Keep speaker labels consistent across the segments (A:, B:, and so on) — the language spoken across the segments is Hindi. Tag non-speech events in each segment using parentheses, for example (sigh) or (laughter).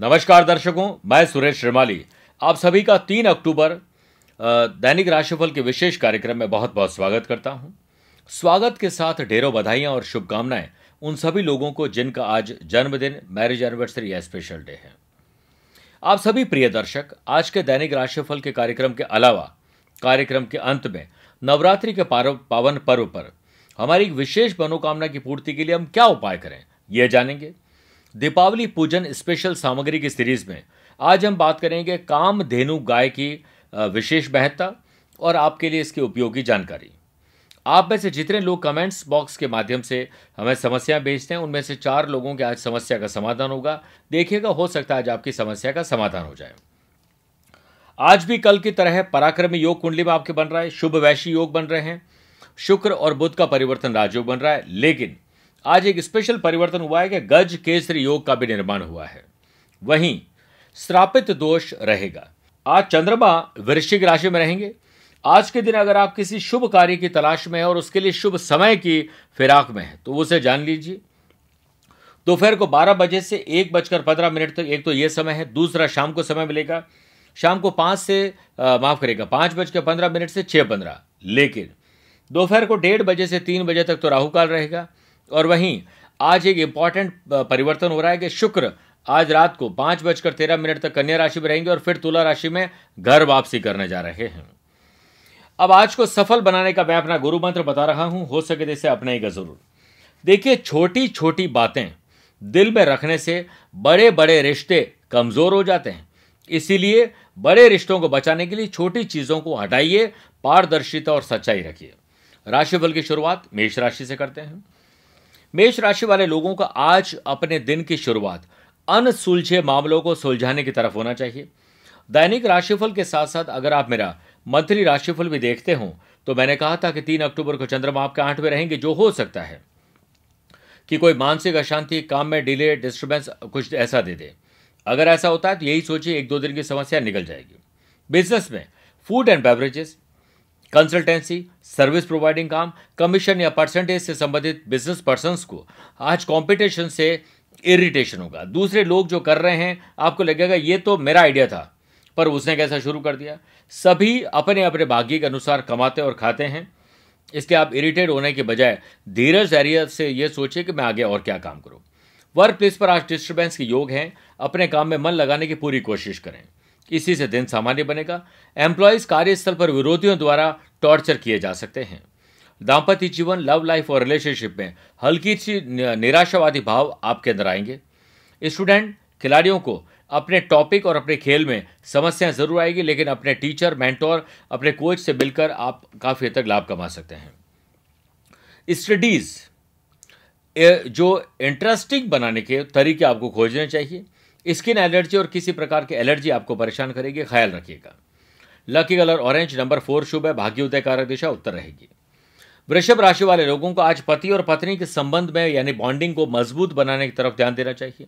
A: नमस्कार दर्शकों, मैं सुरेश श्रीमाली। आप सभी का तीन अक्टूबर दैनिक राशिफल के विशेष कार्यक्रम में बहुत बहुत स्वागत करता हूँ। स्वागत के साथ ढेरों बधाइयाँ और शुभकामनाएँ उन सभी लोगों को जिनका आज जन्मदिन, मैरिज एनिवर्सरी या स्पेशल डे है। आप सभी प्रिय दर्शक, आज के दैनिक राशिफल के कार्यक्रम के अलावा, कार्यक्रम के अंत में, नवरात्रि के पावन पर्व पर, हमारी विशेष मनोकामना की पूर्ति के लिए हम क्या उपाय करें यह जानेंगे। दीपावली पूजन स्पेशल सामग्री की सीरीज़ में। आज हम बात करेंगे काम धेनु गाय की विशेष महत्ता और आपके लिए इसकी उपयोगी जानकारी। आप में से जितने लोग कमेंट्स बॉक्स के माध्यम से हमें समस्याएँ भेजते हैं, उनमें से चार लोगों के आज समस्या का समाधान होगा। देखिएगा, हो सकता है आज आपकी समस्या का समाधान हो जाए। आज भी कल की तरह पराक्रमी योग कुंडली में आपके बन रहा है, शुभ वैशी योग बन रहे हैं, शुक्र और बुद्ध का परिवर्तन राजयोग बन रहा है, लेकिन आज एक स्पेशल परिवर्तन हुआ है कि गज केसरी योग का भी निर्माण हुआ है। वहीं श्रापित दोष रहेगा। आज चंद्रमा वृश्चिक राशि में रहेंगे। आज के दिन अगर आप किसी शुभ कार्य की तलाश में है और उसके लिए शुभ समय की फिराक में है तो उसे जान लीजिए। दोपहर को 12 बजे से एक बजकर पंद्रह मिनट तक तो एक तो यह समय है, दूसरा शाम को समय मिलेगा। शाम को पाँच से माफ़ करेगा, पाँच बजकर पंद्रह मिनट से छह पंद्रह। लेकिन दोपहर को डेढ़ बजे से तीन बजे तक तो राहुकाल रहेगा। और वहीं आज एक इंपॉर्टेंट परिवर्तन हो रहा है कि शुक्र आज रात को पाँच बजकर तेरह मिनट तक कन्या राशि में रहेंगे और फिर तुला राशि में घर वापसी करने जा रहे हैं। अब आज को सफल बनाने का मैं अपना गुरु मंत्र बता रहा हूँ, हो सके तो इसे अपनाएगा ज़रूर। देखिए छोटी छोटी बातें दिल में रखने से बड़े बड़े रिश्ते कमज़ोर हो जाते हैं। इसीलिए बड़े रिश्तों को बचाने के लिए छोटी चीज़ों को हटाइए, पारदर्शिता और सच्चाई रखिए। राशिफल की शुरुआत मेष राशि से करते हैं। मेष राशि वाले लोगों का आज अपने दिन की शुरुआत अनसुलझे मामलों को सुलझाने की तरफ़ होना चाहिए। दैनिक राशिफल के साथ साथ अगर आप मेरा मंथली राशिफल भी देखते हो तो मैंने कहा था कि तीन अक्टूबर को चंद्रमा आपके आठवें रहेंगे, जो हो सकता है कि कोई मानसिक अशांति, काम में डिले डिस्टर्बेंस कुछ ऐसा दे दे। अगर ऐसा होता है तो यही सोचिए, एक दो दिन की समस्या निकल जाएगी। बिज़नेस में food and beverages consultancy, service providing काम, कमीशन या परसेंटेज से संबंधित बिज़नेस पर्सन को। आज कॉम्पिटिशन से इरिटेशन होगा। दूसरे लोग जो कर रहे हैं, आपको लगेगा ये तो मेरा आइडिया था, पर उसने कैसा शुरू कर दिया? सभी अपने अपने भाग्य के अनुसार कमाते और खाते हैं। इसलिए आप इरिटेट होने के बजाय धीरज एरिया से ये सोचिए कि मैं आगे और क्या काम करूँ। वर्क प्लेस पर आज डिस्टर्बेंस के योग हैं। अपने काम में मन लगाने की पूरी कोशिश करें। इसी से दिन सामान्य बनेगा। एम्प्लॉयज़ कार्यस्थल पर विरोधियों द्वारा टॉर्चर किए जा सकते हैं। दाम्पत्य जीवन लव लाइफ और रिलेशनशिप में हल्की सी निराशावादी भाव आपके अंदर आएँगे। स्टूडेंट खिलाड़ियों को अपने टॉपिक और अपने खेल में समस्याएँ ज़रूर आएगी, लेकिन अपने टीचर मेंटोर अपने कोच से मिलकर आप काफ़ी हद तक लाभ कमा सकते हैं। स्टडीज़ जो इंटरेस्टिंग बनाने के तरीके आपको खोजने चाहिए। स्किन एलर्जी और किसी प्रकार की एलर्जी आपको परेशान करेगी, ख्याल रखिएगा। Lucky colour orange, number four शुभ है भाग्योदय कारक दिशा, उत्तर रहेगी। वृषभ राशि वाले लोगों को आज पति और पत्नी के संबंध में, यानी बॉन्डिंग को मज़बूत बनाने की तरफ़ ध्यान देना चाहिए।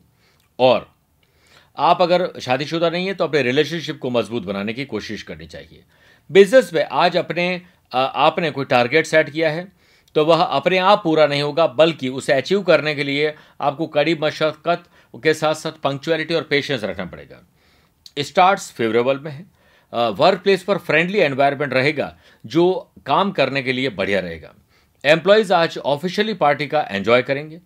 A: और आप अगर शादीशुदा नहीं है तो अपने रिलेशनशिप को मज़बूत बनाने की कोशिश करनी चाहिए। बिज़नेस में आज अपने आपने कोई टारगेट सेट किया है? तो वह अपने आप पूरा नहीं होगा, बल्कि उसे अचीव करने के लिए आपको कड़ी मशक्क़त के साथ साथ पंक्चुअलिटी और पेशेंस रखना पड़ेगा। स्टार्ट्स फेवरेबल में है। वर्क प्लेस पर फ्रेंडली एनवायरनमेंट रहेगा, जो काम करने के लिए बढ़िया रहेगा। एम्प्लॉयज़ आज ऑफिशियली पार्टी का एंजॉय करेंगे।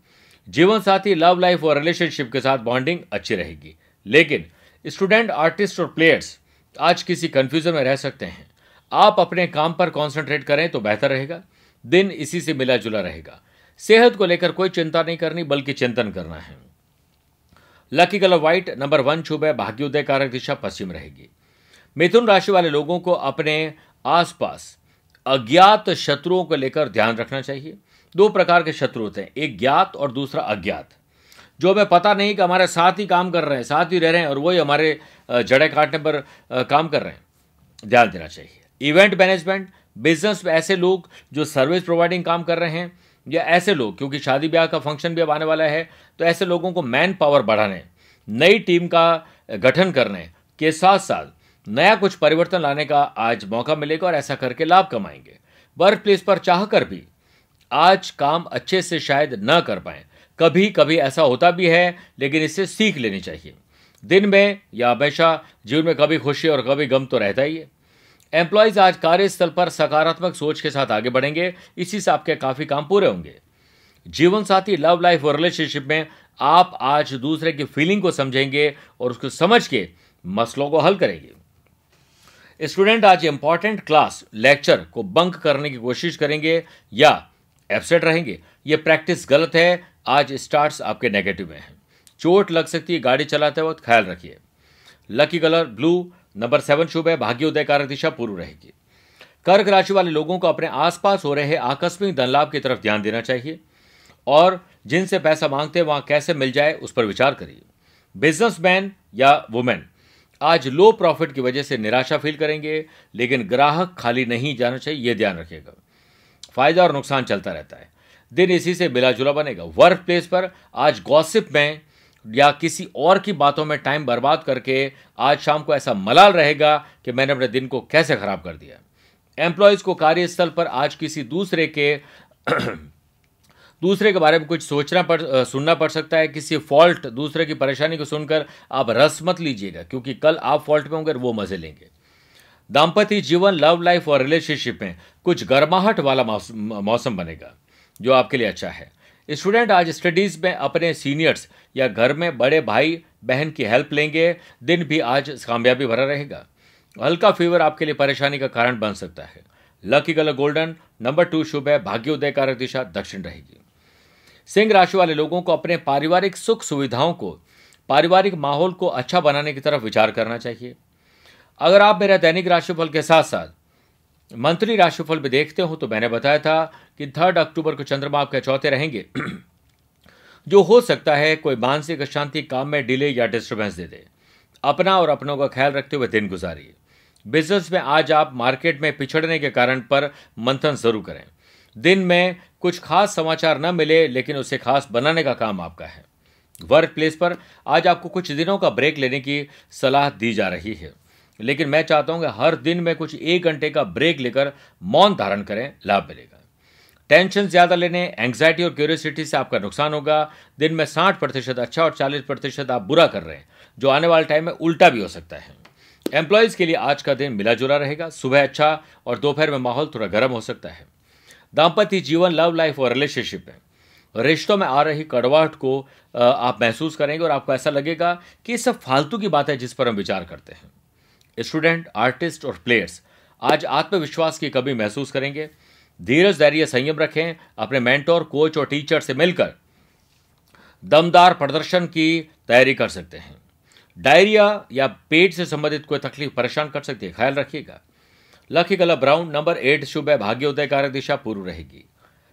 A: जीवन साथी लव लाइफ और रिलेशनशिप के साथ बॉन्डिंग अच्छी रहेगी। लेकिन स्टूडेंट आर्टिस्ट और प्लेयर्स आज किसी कंफ्यूजन में रह सकते हैं। आप अपने काम पर कॉन्सेंट्रेट करें तो बेहतर रहेगा। दिन इसी से मिला जुला रहेगा। सेहत को लेकर कोई चिंता नहीं करनी, बल्कि चिंतन करना है। Lucky colour white number one शुभ है, भाग्योदय कारक दिशा पश्चिम रहेगी। मिथुन राशि वाले लोगों को अपने आसपास अज्ञात शत्रुओं को लेकर ध्यान रखना चाहिए। दो प्रकार के शत्रु होते हैं, एक ज्ञात और दूसरा अज्ञात। जो हमें पता नहीं कि हमारे साथ ही काम कर रहे हैं, साथ ही रह रहे हैं और वही हमारे जड़े काटने पर काम कर रहे हैं। ध्यान देना चाहिए। इवेंट मैनेजमेंट बिज़नेस में ऐसे लोग जो सर्विस प्रोवाइडिंग काम कर रहे हैं, या ऐसे लोग, क्योंकि शादी ब्याह का फ़ंक्शन भी अब आने वाला है तो ऐसे लोगों को मैन पावर बढ़ाने, नई टीम का गठन करने के साथ साथ नया कुछ परिवर्तन लाने का आज मौका मिलेगा और ऐसा करके लाभ कमाएँगे। वर्क प्लेस पर चाह कर भी आज काम अच्छे से शायद न कर पाए। कभी कभी ऐसा होता भी है, लेकिन इससे सीख लेनी चाहिए। दिन में या हमेशा जीवन में कभी खुशी और कभी गम तो रहता ही है। एम्प्लॉयज़ आज कार्यस्थल पर सकारात्मक सोच के साथ आगे बढ़ेंगे। इसी से आपके काफ़ी काम पूरे होंगे। जीवन साथी लव लाइफ और रिलेशनशिप में आप आज दूसरे की फीलिंग को समझेंगे और उसको समझ के मसलों को हल करेंगे। स्टूडेंट आज इंपॉर्टेंट क्लास लेक्चर को बंक करने की कोशिश करेंगे या एबसेंट रहेंगे। ये प्रैक्टिस गलत है। आज स्टार्ट्स आपके नेगेटिव में है। चोट लग सकती है, गाड़ी चलाते वक्त ख्याल रखिए। Lucky colour blue number seven शुभ है भाग्योदय कारक दिशा पूर्व रहेगी। कर्क राशि वाले लोगों को अपने आसपास हो रहे आकस्मिक धन लाभ की तरफ़ ध्यान देना चाहिए और जिनसे पैसा मांगते हैं, वहाँ कैसे मिल जाए, उस पर विचार करिए। बिजनेसमैन या वुमेन, आज लो प्रॉफिट की वजह से निराशा फील करेंगे, लेकिन ग्राहक खाली नहीं जाना चाहिए यह ध्यान रखिएगा। फ़ायदा और नुकसान चलता रहता है। दिन इसी से मिला जुला बनेगा। वर्क प्लेस पर आज गॉसिप में या किसी और की बातों में टाइम बर्बाद करके आज शाम को ऐसा मलाल रहेगा कि मैंने अपने दिन को कैसे खराब कर दिया। एम्प्लॉयज़ को कार्यस्थल पर आज किसी दूसरे के (clears throat) दूसरे के बारे में कुछ सोचना पड़ सुनना पड़ सकता है। किसी फॉल्ट दूसरे की परेशानी को सुनकर आप रस मत लीजिएगा, क्योंकि कल आप फॉल्ट में होंगे वो मज़े लेंगे। दाम्पत्य जीवन लव लाइफ और रिलेशनशिप में कुछ गर्माहट वाला मौसम बनेगा, जो आपके लिए अच्छा है। स्टूडेंट आज स्टडीज़ में अपने सीनियर्स या घर में बड़े भाई बहन की हेल्प लेंगे, दिन भी आज कामयाबी भरा रहेगा। हल्का फीवर आपके लिए परेशानी का कारण बन सकता है। Lucky colour golden number two शुभ है, भाग्योदय कारक दिशा दक्षिण रहेगी। सिंह राशि वाले लोगों को अपने पारिवारिक सुख सुविधाओं को, पारिवारिक माहौल को अच्छा बनाने की तरफ़ विचार करना चाहिए। अगर आप मेरा दैनिक राशिफल के साथ साथ मंथली राशिफल भी देखते हो तो मैंने बताया था कि थर्ड अक्टूबर को चंद्रमा आपके चौथे रहेंगे। जो हो सकता है कोई मानसिक अशांति काम में डिले या डिस्टर्बेंस दे दे। अपना और अपनों का ख्याल रखते हुए दिन गुजारिए। बिज़नेस में आज आप मार्केट में पिछड़ने के कारण पर मंथन ज़रूर करें। दिन में कुछ खास समाचार न मिले, लेकिन उसे खास बनाने का काम आपका है। वर्क प्लेस पर आज आपको कुछ दिनों का ब्रेक लेने की सलाह दी जा रही है। लेकिन मैं चाहता हूँ कि हर दिन में कुछ एक घंटे का ब्रेक लेकर मौन धारण करें, लाभ मिलेगा। टेंशन ज़्यादा लेने एंग्जाइटी और क्यूरियोसिटी से आपका नुकसान होगा। दिन में साठ प्रतिशत अच्छा और चालीस प्रतिशत आप बुरा कर रहे हैं, जो आने वाले टाइम में उल्टा भी हो सकता है। एम्प्लॉयज़ के लिए आज का दिन मिला जुला रहेगा। सुबह अच्छा और दोपहर में माहौल थोड़ा गर्म हो सकता है। दाम्पत्य जीवन लव लाइफ और रिलेशनशिप है रिश्तों में आ रही कड़वाहट को आप महसूस करेंगे और आपको ऐसा लगेगा कि ये सब फालतू की बात है जिस पर हम विचार करते हैं। स्टूडेंट, आर्टिस्ट और प्लेयर्स, आज आत्मविश्वास की कमी महसूस करेंगे। धीरज, धैर्य, संयम रखें, अपने मेंटोर, कोच और टीचर से मिलकर दमदार प्रदर्शन की तैयारी कर सकते हैं। डायरिया या पेट से संबंधित कोई तकलीफ़ परेशान कर सकती है, ख्याल रखिएगा। Lucky colour brown, number eight, शुभ है, भाग्योदय कारक दिशा पूर्व रहेगी।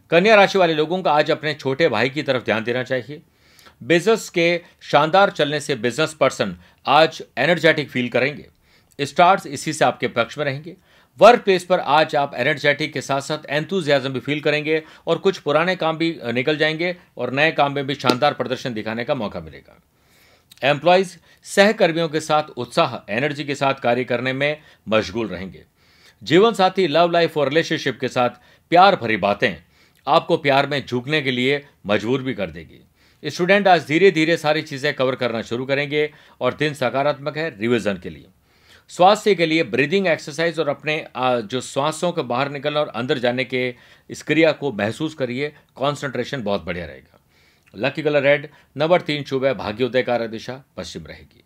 A: कन्या राशि वाले लोगों का आज अपने छोटे भाई की तरफ़ ध्यान देना चाहिए। बिज़नेस के शानदार चलने से बिज़नेस पर्सन आज एनर्जेटिक फील करेंगे। स्टार्स इसी से आपके पक्ष में रहेंगे। वर्क प्लेस पर आज आप एनर्जेटिक के साथ साथ एंथुजियाजम भी फील करेंगे और कुछ पुराने काम भी निकल जाएँगे और नए काम में भी शानदार प्रदर्शन दिखाने का मौका मिलेगा। एम्प्लॉयज़, सहकर्मियों के साथ उत्साह, एनर्जी के साथ कार्य करने में मशगूल रहेंगे। जीवन साथी लव लाइफ और रिलेशनशिप के साथ प्यार भरी बातें आपको प्यार में झुकने के लिए मजबूर भी कर देगी। स्टूडेंट आज धीरे धीरे सारी चीज़ें कवर करना शुरू करेंगे और दिन सकारात्मक है, रिविजन के लिए। स्वास्थ्य के लिए ब्रीदिंग एक्सरसाइज और अपने जो श्वासों के बाहर निकलना और अंदर जाने के इस क्रिया को महसूस करिए कॉन्सेंट्रेशन बहुत बढ़िया रहेगा। लकी कलर रेड नंबर तीन शुभ है, भाग्योदय कार दिशा, पश्चिम रहेगी।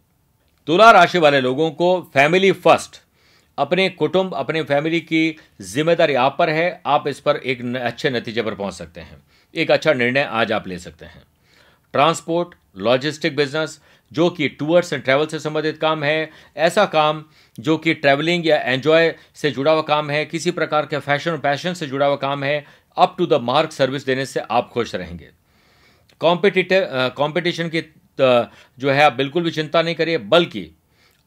A: तुला राशि वाले लोगों को फैमिली फ़र्स्ट अपने कुटुंब, अपने फैमिली की ज़िम्मेदारी आप पर है, आप इस पर एक अच्छे नतीजे पर पहुँच सकते हैं। एक अच्छा निर्णय आज आप ले सकते हैं। ट्रांसपोर्ट लॉजिस्टिक बिज़नेस जो कि टूर्स एंड ट्रैवल से संबंधित काम है, ऐसा काम जो कि ट्रैवलिंग या एंजॉय से जुड़ा हुआ काम है, किसी प्रकार के फ़ैशन और पैशन से जुड़ा हुआ काम है up to the mark service देने से आप खुश रहेंगे। कॉम्पिटिटिव कॉम्पिटिशन की जो है, आप बिल्कुल भी चिंता नहीं करिए, बल्कि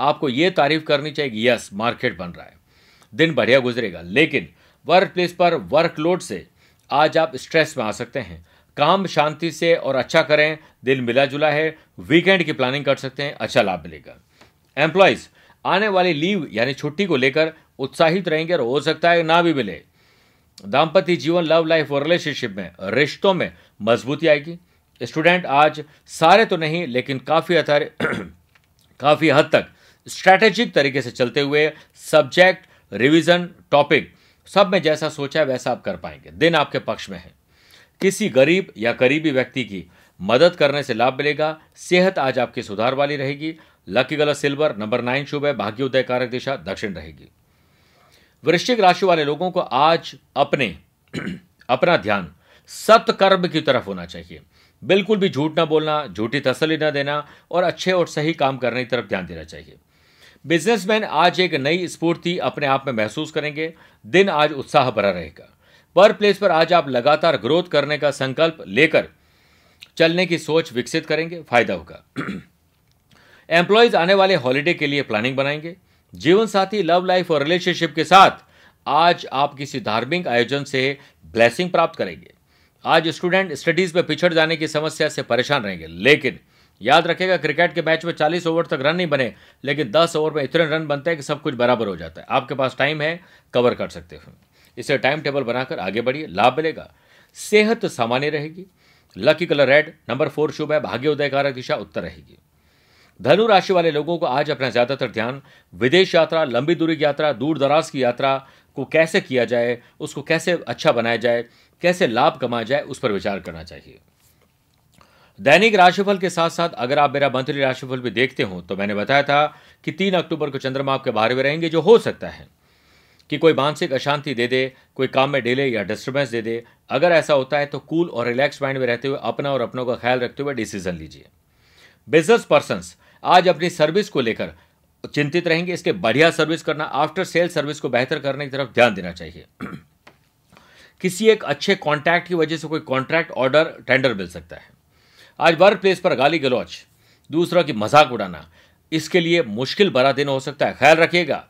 A: आपको ये तारीफ़ करनी चाहिए कि यस मार्केट बन रहा है। दिन बढ़िया गुजरेगा, लेकिन वर्क प्लेस पर वर्कलोड से आज आप स्ट्रेस में आ सकते हैं। काम शांति से और अच्छा करें, दिल मिला जुला है वीकेंड की प्लानिंग कर सकते हैं अच्छा लाभ मिलेगा। एम्प्लॉयज़ आने वाली लीव यानी छुट्टी को लेकर उत्साहित रहेंगे और हो सकता है ना भी मिले। दाम्पत्य जीवन लव लाइफ और रिलेशनशिप में, रिश्तों में मजबूती आएगी। स्टूडेंट आज सारे तो नहीं, लेकिन काफ़ी (clears throat) काफ़ी हद तक स्ट्रैटेजिक तरीके से चलते हुए सब्जेक्ट रिवीजन टॉपिक सब में जैसा सोचा है वैसा आप कर पाएँगे। दिन आपके पक्ष में है। किसी गरीब या करीबी व्यक्ति की मदद करने से लाभ मिलेगा। सेहत आज आपकी सुधार वाली रहेगी। लकी गलत सिल्वर नंबर नाइन शुभ है। भाग्योदय कारक दिशा दक्षिण रहेगी। वृश्चिक राशि वाले लोगों को आज अपने, (clears throat) अपना ध्यान सत्कर्म की तरफ़ होना चाहिए। बिल्कुल भी झूठ ना बोलना, झूठी तसली न देना और अच्छे और सही काम करने की तरफ़ ध्यान देना चाहिए। बिजनेसमैन आज एक नई स्फूर्ति अपने आप में महसूस करेंगे। दिन आज उत्साह भरा रहेगा। पर प्लेस पर आज आप लगातार ग्रोथ करने का संकल्प लेकर चलने की सोच विकसित करेंगे, फ़ायदा होगा। (clears throat) एम्प्लॉयज़ आने वाले हॉलीडे के लिए प्लानिंग बनाएँगे। जीवन साथी लव लाइफ और रिलेशनशिप के साथ आज आप किसी धार्मिक आयोजन से ब्लेसिंग प्राप्त करेंगे। आज स्टूडेंट स्टडीज़ में पिछड़ जाने की समस्या से परेशान रहेंगे। लेकिन याद रखेगा क्रिकेट के मैच में 40 ओवर तक रन नहीं बने, लेकिन 10 ओवर में इतने रन बनते हैं कि सब कुछ बराबर हो जाता है। आपके पास टाइम है कवर कर सकते हो। इसे टाइम टेबल बनाकर आगे बढ़िए, लाभ मिलेगा। सेहत सामान्य रहेगी। Lucky colour red number four शुभ है, भाग्य उदयकारक दिशा उत्तर रहेगी। धनु राशि वाले लोगों को आज अपना ज़्यादातर ध्यान विदेश यात्रा, लंबी दूरी की यात्रा, दूर दराज की यात्रा को कैसे किया जाए, उसको कैसे अच्छा बनाया जाए, कैसे लाभ कमाया जाए, उस पर विचार करना चाहिए। दैनिक राशिफल के साथ साथ अगर आप मेरा मंथली राशिफल भी देखते हो तो मैंने बताया था कि तीन अक्टूबर को चंद्रमा आपके में रहेंगे, जो हो सकता है। कि कोई मानसिक अशांति दे दे, कोई काम में डिले या डिस्टर्बेंस दे दे। अगर ऐसा होता है तो कूल और रिलैक्स माइंड में रहते हुए अपना और अपनों का ख्याल रखते हुए डिसीज़न लीजिए। बिज़नेस पर्सन आज अपनी सर्विस को लेकर चिंतित रहेंगे। इसके बढ़िया सर्विस करना आफ्टर सेल सर्विस को बेहतर करने की तरफ़ ध्यान देना चाहिए। (clears throat) किसी एक अच्छे कॉन्टैक्ट की वजह से कोई कॉन्ट्रैक्ट ऑर्डर टेंडर मिल सकता है। आज वर्क प्लेस पर गाली गलौच, दूसरों की मज़ाक उड़ाना, इसके लिए मुश्किल भरा दिन हो सकता है। ख्याल रखिएगा।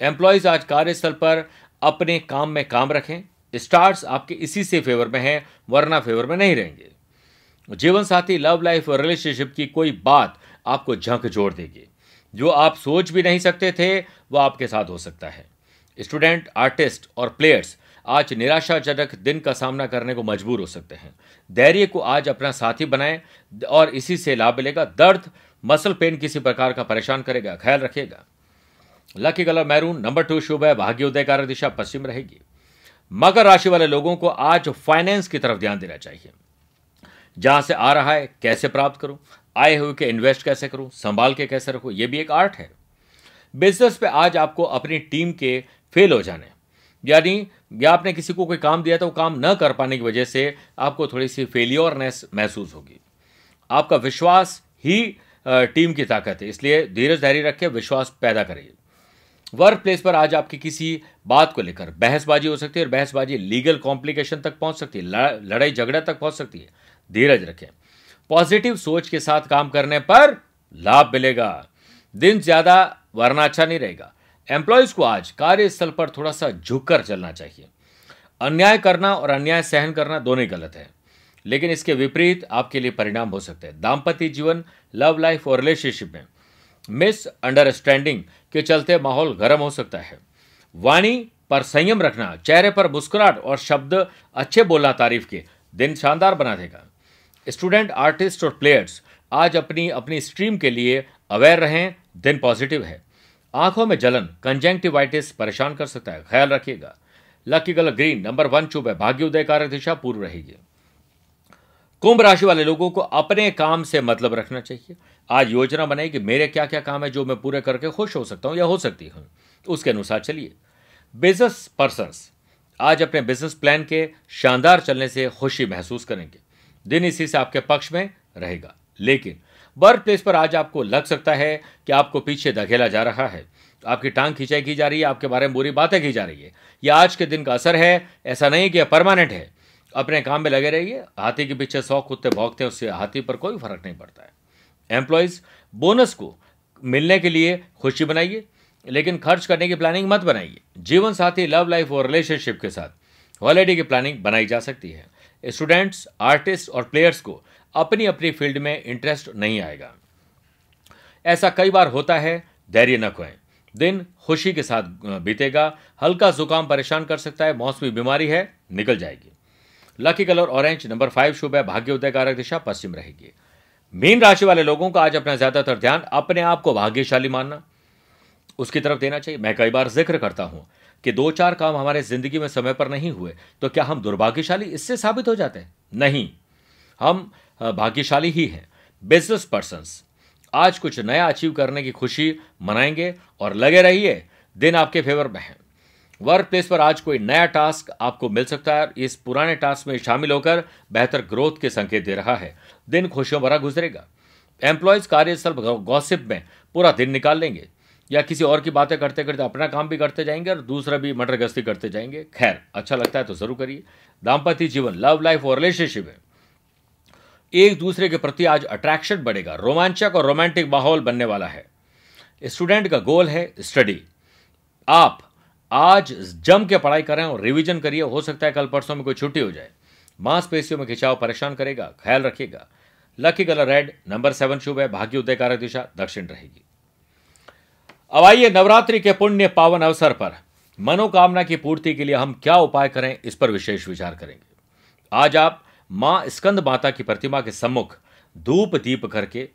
A: एम्प्लॉयज़ आज कार्यस्थल पर अपने काम में काम रखें। स्टार्स आपके इसी से फेवर में हैं, वरना फेवर में नहीं रहेंगे। जीवन साथी लव लाइफ और रिलेशनशिप की कोई बात आपको झंक जोड़ देगी। जो आप सोच भी नहीं सकते थे वह आपके साथ हो सकता है। स्टूडेंट आर्टिस्ट और प्लेयर्स आज निराशाजनक दिन का सामना करने को मजबूर हो सकते हैं। धैर्य को आज अपना साथी बनाएँ और इसी से लाभ मिलेगा। दर्द मसल पेन किसी प्रकार का परेशान करेगा, ख्याल रखिएगा। Lucky colour maroon, number two शुभ है भाग्योदय कारक दिशा पश्चिम रहेगी। मकर राशि वाले लोगों को आज फाइनेंस की तरफ़ ध्यान देना चाहिए। जहाँ से आ रहा है, कैसे प्राप्त करूँ, आए हुए के इन्वेस्ट कैसे करूँ, संभाल के कैसे रखूँ यह भी एक आर्ट है। बिज़नेस पे आज आपको अपनी टीम के फेल हो जाने। यानी, या आपने किसी को कोई काम दिया तो वो काम न कर पाने की वजह से आपको थोड़ी सी फेलियोरनेस महसूस होगी। आपका विश्वास ही टीम की ताकत है। इसलिए धीरज धैर्य रखें, विश्वास पैदा करिए। वर्क प्लेस पर आज आपकी किसी बात को लेकर बहसबाजी हो सकती है और बहसबाजी लीगल कॉम्प्लिकेशन तक पहुँच सकती है लड़ाई झगड़ा तक पहुँच सकती है। धीरज रखें। पॉजिटिव सोच के साथ काम करने पर लाभ मिलेगा। दिन ज़्यादा वरना अच्छा नहीं रहेगा। एम्प्लॉयज़ को आज कार्यस्थल पर थोड़ा सा झुककर चलना चाहिए। अन्याय करना और अन्याय सहन करना दोनों ही गलत है। लेकिन इसके विपरीत आपके लिए परिणाम हो सकते हैं। दाम्पत्य जीवन लव लाइफ और रिलेशनशिप में मिस अंडरस्टैंडिंग के चलते माहौल गर्म हो सकता है। वाणी पर संयम रखना, चेहरे पर मुस्कुराहट और शब्द अच्छे बोलना तारीफ़ के दिन शानदार बना देगा। स्टूडेंट, आर्टिस्ट और प्लेयर्स आज अपनी अपनी स्ट्रीम के लिए अवेयर रहें, दिन पॉजिटिव है। आँखों में जलन कंजेंक्टिवाइटिस परेशान कर सकता है, ख्याल रखिएगा। Lucky colour green number one चुप है, भाग्योदय कार्य दिशा पूर्व रहेगी। कुंभ राशि वाले लोगों को अपने काम से मतलब रखना चाहिए। आज योजना बनाई कि मेरे क्या क्या काम है जो मैं पूरे करके खुश हो सकता हूँ या हो सकती हूँ। उसके अनुसार चलिए। बिज़नेस पर्सन आज अपने बिज़नेस प्लान के शानदार चलने से खुशी महसूस करेंगे। दिन इसी से आपके पक्ष में रहेगा। लेकिन वर्क प्लेस पर आज आपको लग सकता है कि आपको पीछे धकेला जा रहा है। आपकी टांग खिंचाई की जा रही है, आपके बारे में बुरी बातें की जा रही है। यह आज के दिन का असर है, ऐसा नहीं कि यह परमानेंट है। अपने काम में लगे रहिए। हाथी के पीछे सौ कुत्ते भोगते हैं, उससे हाथी पर कोई फ़र्क नहीं पड़ता है। एम्प्लॉयज़ बोनस को मिलने के लिए खुशी बनाइए लेकिन खर्च करने की प्लानिंग मत बनाइए। जीवन साथी लव लाइफ और रिलेशनशिप के साथ हॉलीडे की प्लानिंग बनाई जा सकती है। स्टूडेंट्स आर्टिस्ट और प्लेयर्स को अपनी अपनी फ़ील्ड में इंटरेस्ट नहीं आएगा। ऐसा कई बार होता है, धैर्य न खोएँ। दिन खुशी के साथ बीतेगा, हल्का जुकाम परेशान कर सकता है, मौसमी बीमारी है, निकल जाएगी। Lucky colour orange number five शुभ है भाग्य उदय कारक दिशा, पश्चिम रहेगी। मीन राशि वाले लोगों का आज अपना ज़्यादातर ध्यान अपने आप को भाग्यशाली मानना, उसकी तरफ़ देना चाहिए। मैं कई बार ज़िक्र करता हूँ कि दो चार काम हमारे ज़िंदगी में समय पर नहीं हुए तो क्या हम दुर्भाग्यशाली इससे साबित हो जाते हैं? नहीं। हम भाग्यशाली ही हैं। बिज़नेस पर्सन आज कुछ नया अचीव करने की खुशी मनाएँगे और लगे रहिए, दिन आपके फेवर में है। वर्क प्लेस पर आज कोई नया टास्क आपको मिल सकता है इस पुराने टास्क में शामिल होकर बेहतर ग्रोथ के संकेत दे रहा है। दिन खुशियों भरा गुजरेगा। एम्प्लॉयज़ कार्यस्थल गॉसिप में पूरा दिन निकाल लेंगे या किसी और की बातें करते करते अपना काम भी करते जाएँगे और दूसरा भी मटर गस्ती करते जाएँगे। खैर अच्छा लगता है तो ज़रूर करिए। दाम्पत्य जीवन लव लाइफ और रिलेशनशिप है। एक दूसरे के प्रति आज अट्रैक्शन बढ़ेगा। रोमांचक और रोमांटिक माहौल बनने वाला है। स्टूडेंट का गोल है स्टडी आप आज जम के पढ़ाई करें और रिवीजन करिए। हो सकता है कल परसों में कोई छुट्टी हो जाए। मांसपेशियों में खिंचाव परेशान करेगा। ख्याल रखिएगा। Lucky colour red number seven शुभ है। भाग्य उदय कारक दिशा, दक्षिण रहेगी। अब आइए नवरात्रि के पुण्य पावन अवसर पर। मनोकामना की पूर्ति के लिए हम क्या उपाय करें, इस पर विशेष विचार करेंगे। आज आप माँ स्कंद माता की प्रतिमा के सम्मुख धूप दीप करके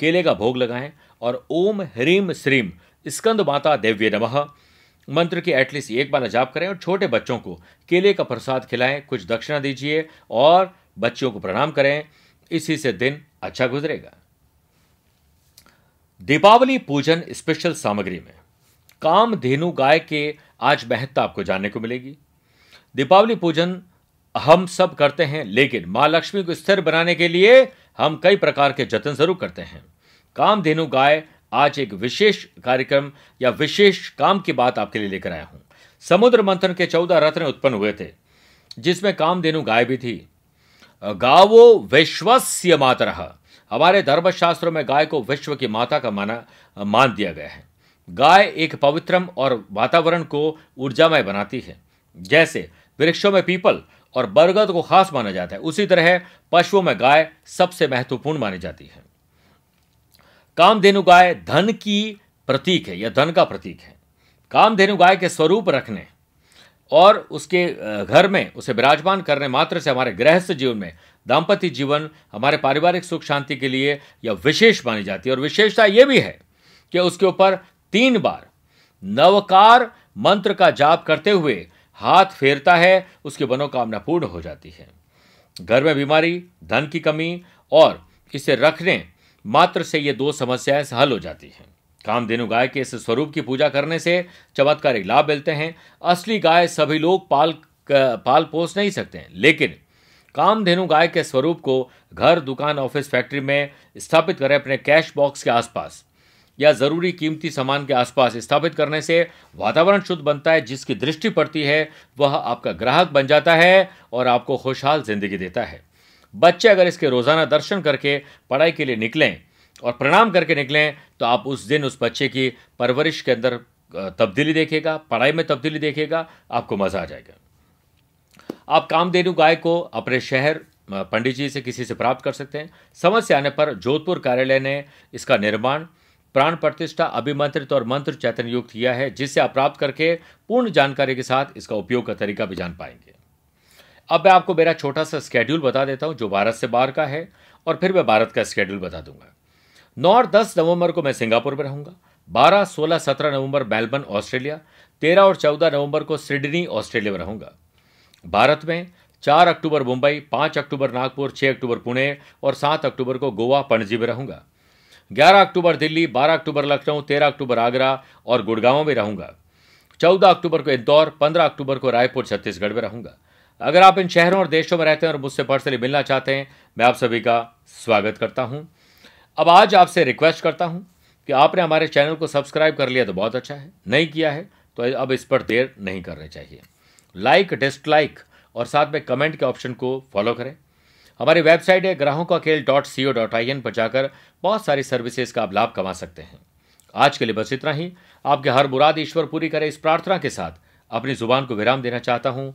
A: केले का भोग लगाएँ और ओम ह्रीम श्रीम स्कंद माता देव्य नमः। मंत्र की एटलीस्ट एक बार जाप करें और छोटे बच्चों को केले का प्रसाद खिलाएँ, कुछ दक्षिणा दीजिए और बच्चों को प्रणाम करें। इसी से दिन अच्छा गुजरेगा। दीपावली पूजन स्पेशल सामग्री में काम धेनु गाय के आज महत्ता आपको जानने को मिलेगी। दीपावली पूजन हम सब करते हैं, लेकिन माँ लक्ष्मी को स्थिर बनाने के लिए हम कई प्रकार के जतन ज़रूर करते हैं। काम धेनु गाय आज एक विशेष कार्यक्रम या विशेष काम की बात आपके लिए लेकर आया हूँ। समुद्र मंथन के चौदह रत्न उत्पन्न हुए थे, जिसमें काम धेनु गाय भी थी। गावो विश्वस्य मातरहा हमारे धर्मशास्त्रों में गाय को विश्व की माता का माना, मान दिया गया है। गाय एक पवित्रम और वातावरण को ऊर्जामय बनाती है, जैसे वृक्षों में पीपल और बरगद को खास माना जाता है। उसी तरह पशुओं में गाय सबसे महत्वपूर्ण मानी जाती है। कामधेनु गाय धन की प्रतीक है, या धन का प्रतीक है। कामधेनु गाय के स्वरूप रखने और उसके घर में उसे विराजमान करने मात्र से हमारे गृहस्थ जीवन में दाम्पत्य जीवन, हमारे पारिवारिक सुख शांति के लिए यह विशेष मानी जाती है। और विशेषता यह भी है कि उसके ऊपर तीन बार नवकार मंत्र का जाप करते हुए हाथ फेरता है, उसकी मनोकामना पूर्ण हो जाती है। घर में बीमारी, धन की कमी और इसे रखने मात्र से ये दो समस्याएँ हल हो जाती हैं। कामधेनु गाय के इस स्वरूप की पूजा करने से चमत्कारिक लाभ मिलते हैं। असली गाय सभी लोग पाल पाल पोस नहीं सकते हैं। लेकिन कामधेनु गाय के स्वरूप को घर, दुकान, ऑफ़िस, फैक्ट्री में स्थापित करें अपने कैश बॉक्स के आसपास या ज़रूरी कीमती सामान के आसपास स्थापित करने से वातावरण शुद्ध बनता है। जिसकी दृष्टि पड़ती है, वह आपका ग्राहक बन जाता है और आपको खुशहाल ज़िंदगी देता है। बच्चे अगर इसके रोज़ाना दर्शन करके पढ़ाई के लिए निकलें और प्रणाम करके निकलें तो आप उस दिन उस बच्चे की परवरिश के अंदर तब्दीली देखेगा, पढ़ाई में तब्दीली देखेगा, आपको मज़ा आ जाएगा। आप कामधेनु गाय को अपने शहर पंडित जी से किसी से प्राप्त कर सकते हैं। समस्या आने पर जोधपुर कार्यालय ने इसका निर्माण, प्राण प्रतिष्ठा, अभिमंत्रित और मंत्र चैतन्य युक्त किया है, जिससे आप प्राप्त करके पूर्ण जानकारी के साथ इसका उपयोग का तरीका भी जान पाएँगे। अब मैं आपको मेरा छोटा सा स्केड्यूल बता देता हूँ, जो भारत से बाहर का है, और फिर मैं भारत का स्केड्यूल बता दूँगा। नौ और दस नवंबर को मैं सिंगापुर में रहूँगा, बारह, सोलह, सत्रह नवंबर मेलबर्न, ऑस्ट्रेलिया, तेरह और चौदह नवंबर को सिडनी, ऑस्ट्रेलिया में रहूँगा। भारत में चार अक्टूबर मुंबई, पाँच अक्टूबर नागपुर, छह अक्टूबर पुणे और सात अक्टूबर को गोवा, पणजी में रहूँगा। ग्यारह अक्टूबर दिल्ली, बारह अक्टूबर लखनऊ, तेरह अक्टूबर आगरा और गुड़गांव में रहूँगा। चौदह अक्टूबर को इंदौर, पंद्रह अक्टूबर को रायपुर, छत्तीसगढ़ में रहूँगा। अगर आप इन शहरों और देशों में रहते हैं और मुझसे पर्सनली मिलना चाहते हैं, मैं आप सभी का स्वागत करता हूँ। अब आज आपसे रिक्वेस्ट करता हूँ कि आपने हमारे चैनल को सब्सक्राइब कर लिया तो बहुत अच्छा है, नहीं किया है तो अब इस पर देर नहीं करनी चाहिए। लाइक डिसलाइक और साथ में कमेंट के ऑप्शन को फॉलो करें। हमारी वेबसाइट है ग्राहों का खेल dot C O dot I N पर जाकर बहुत सारी सर्विसेज़ का आप लाभ कमा सकते हैं। आज के लिए बस इतना ही। आपके हर मुराद ईश्वर पूरी करे इस प्रार्थना के साथ। अपनी ज़ुबान को विराम देना चाहता हूँ।